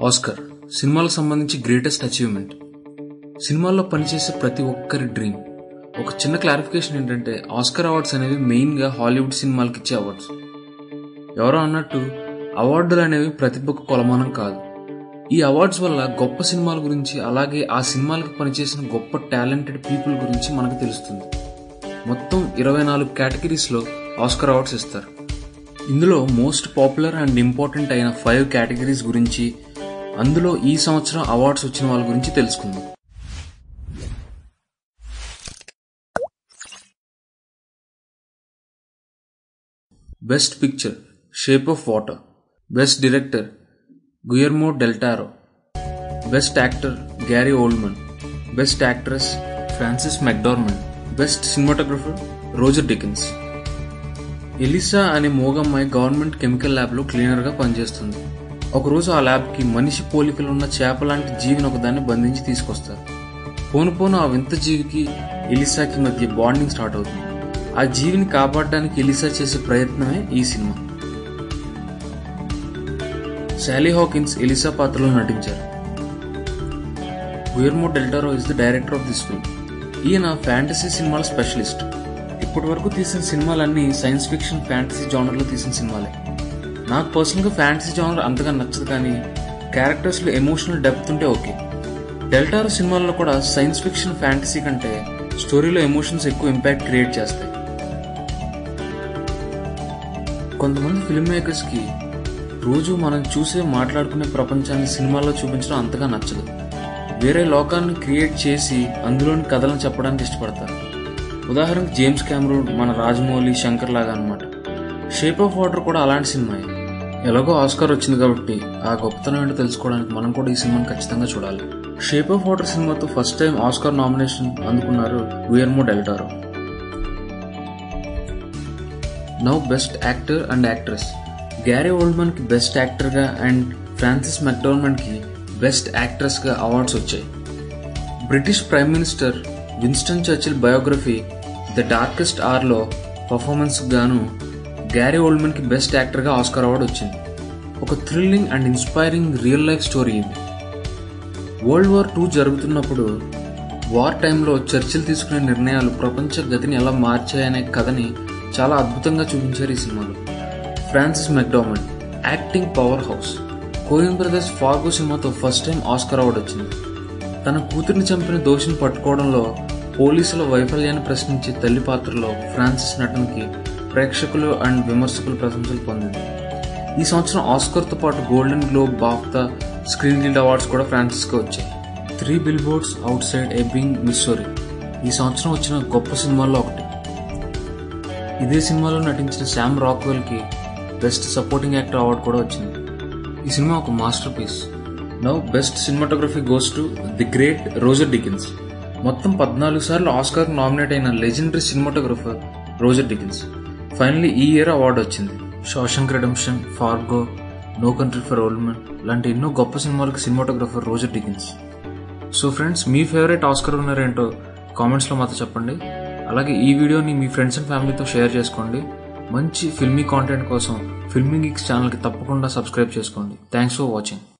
Oscar సినిమాలకు సంబంధించి greatest achievement సినిమాల్లో పనిచేసే ప్రతి ఒక్కరి డ్రీమ్ ఒక చిన్న క్లారిఫికేషన్ ఏంటంటే ఆస్కర్ అవార్డ్స్ అనేవి మెయిన్గా హాలీవుడ్ సినిమాలకు ఇచ్చే అవార్డ్స్ ఎవరో అన్నట్టు అవార్డులు అనేవి ప్రతిభకు కొలమానం కాదు. ఈ అవార్డ్స్ వల్ల గొప్ప సినిమాల గురించి అలాగే ఆ సినిమాలకు పనిచేసిన గొప్ప టాలెంటెడ్ పీపుల్ గురించి మనకు తెలుస్తుంది. మొత్తం ఇరవై నాలుగు కేటగిరీస్లో ఆస్కర్ అవార్డ్స్ ఇస్తారు. ఇందులో మోస్ట్ పాపులర్ అండ్ ఇంపార్టెంట్ అయిన ఫైవ్ కేటగిరీస్ గురించి అందులో ఈ సంవత్సరం అవార్డ్స్ వచ్చిన వాళ్ళ గురించి తెలుసుకుందాం. Best picture Shape of Water best director Guillermo del Toro best actor Gary Oldman best actress Frances McDormand best cinematographer Roger Deakins Elisa అనే మోగమ్మాయి గవర్నమెంట్ కెమికల్ ల్యాబ్లో క్లీనర్గా పనిచేస్తుంది. ఒకరోజు ఆ ల్యాబ్కి మనిషి పోలికలు ఉన్న చేప లాంటి జీవిని ఒకదాన్ని బంధించి తీసుకొస్తారు. పోను పోను ఆ వింత జీవికి ఎలిసాకి మధ్య బాండింగ్ స్టార్ట్ అవుతుంది. ఆ జీవిని కాపాడడానికి ఎలిసా చేసే ప్రయత్నమే ఈ సినిమా. శాలీ హాకిన్స్ ఎలిసా పాత్రలో నటించారు. Guillermo del Toro is the director of this film ఈయన ఫ్యాంటసీ సినిమాల స్పెషలిస్ట్ ఇప్పటి వరకు తీసిన సినిమాలన్నీ సైన్స్ ఫిక్షన్ ఫ్యాంటసీ జానర్లో తీసిన సినిమాలే. నాకు పర్సనల్గా ఫ్యాంటసీ జానర్ అంతగా నచ్చదు కానీ క్యారెక్టర్స్లో ఎమోషనల్ డెప్త్ ఉంటే ఓకే డెల్టారు సినిమాల్లో కూడా సైన్స్ ఫిక్షన్ ఫ్యాంటసీ కంటే స్టోరీలో ఎమోషన్స్ ఎక్కువ ఇంపాక్ట్ క్రియేట్ చేస్తాయి. కొంతమంది ఫిల్మ్ మేకర్స్కి రోజు మనం చూసే మాట్లాడుకునే ప్రపంచాన్ని సినిమాల్లో చూపించడం అంతగా నచ్చదు. వేరే లోకాన్ని క్రియేట్ చేసి అందులోని కథలను చెప్పడానికి ఇష్టపడతారు. ఉదాహరణకు జేమ్స్ కెమెరూన్ మన రాజమౌళి శంకర్ లాగా అనమాట షేప్ ఆఫ్ వాటర్ కూడా అలాంటి సినిమాయే. ఎలాగో ఆస్కార్ వచ్చింది కాబట్టి ఆ గొప్పతనం ఏంటో తెలుసుకోవడానికి మనం కూడా ఈ సినిమాని ఖచ్చితంగా చూడాలి. షేప్ ఆఫ్ వాటర్ సినిమాతో ఫస్ట్ టైం ఆస్కార్ నామినేషన్ అందుకున్నారు Guillermo del Toro now best actor and actress Gary ఓల్డ్మన్కి best యాక్టర్గా అండ్ ఫ్రాన్సిస్ మెక్డోర్మండ్కి బెస్ట్ యాక్ట్రెస్గా అవార్డ్స్ వచ్చాయి. British prime minister Winston Churchill biography the Darkest ఆర్లో performance గాను గ్యారీ ఓల్డ్మన్కి best యాక్టర్గా Oscar award వచ్చింది. ఒక thrilling and inspiring real life story ఇది. వరల్డ్ వార్ టూ జరుగుతున్నప్పుడు వార్ టైంలో చర్చిలు తీసుకునే నిర్ణయాలు ప్రపంచ గతిని ఎలా మార్చాయనే కథని చాలా అద్భుతంగా చూపించారు ఈ సినిమాలో. Frances McDormand acting power house. Coen brothers Fargo సినిమాతో ఫస్ట్ టైం ఆస్కర్ అవార్డు వచ్చింది. తన కూతురిని చంపిన దోషిని పట్టుకోవడంలో పోలీసుల వైఫల్యాన్ని ప్రశ్నించే తల్లి పాత్రలో ఫ్రాన్సిస్ నటనకి ప్రేక్షకులు అండ్ విమర్శకులు ప్రశంసలు పొందింది. ఈ సంవత్సరం ఆస్కర్తో పాటు Golden Globe BAFTA Screen Guild awards కూడా ఫ్రాన్సిస్కో వచ్చాయి. Three billboards outside Ebbing Missouri. ఈ సంవత్సరం వచ్చిన గొప్ప సినిమాల్లో ఒకటి. ఇదే సినిమాలో నటించిన శామ్ రాక్వెల్కి బెస్ట్ సపోర్టింగ్ యాక్టర్ అవార్డు కూడా వచ్చింది. ఈ సినిమా ఒక master piece. Now best cinematography goes to the great Roger Deakins. మొత్తం పద్నాలుగు సార్లు ఆస్కార్ నామినేట్ అయిన legendary cinematographer Roger Deakins. Finally ఈ ఇయర్ అవార్డు వచ్చింది. Shawshank Redemption Fargo No Country for Old Men లాంటి ఎన్నో గొప్ప సినిమాలకు cinematographer Roger Deakins so friends మీ ఫేవరెట్ ఆస్కర్ ఉన్నారేంటో కామెంట్స్లో మాతో చెప్పండి. అలాగే ఈ వీడియోని మీ ఫ్రెండ్స్ అండ్ ఫ్యామిలీతో షేర్ చేసుకోండి. మంచి ఫిల్మీ కాంటెంట్ కోసం ఫిల్మింగ్ గిక్స్ ఛానల్కి తప్పకుండా సబ్స్క్రైబ్ చేసుకోండి. Thanks for watching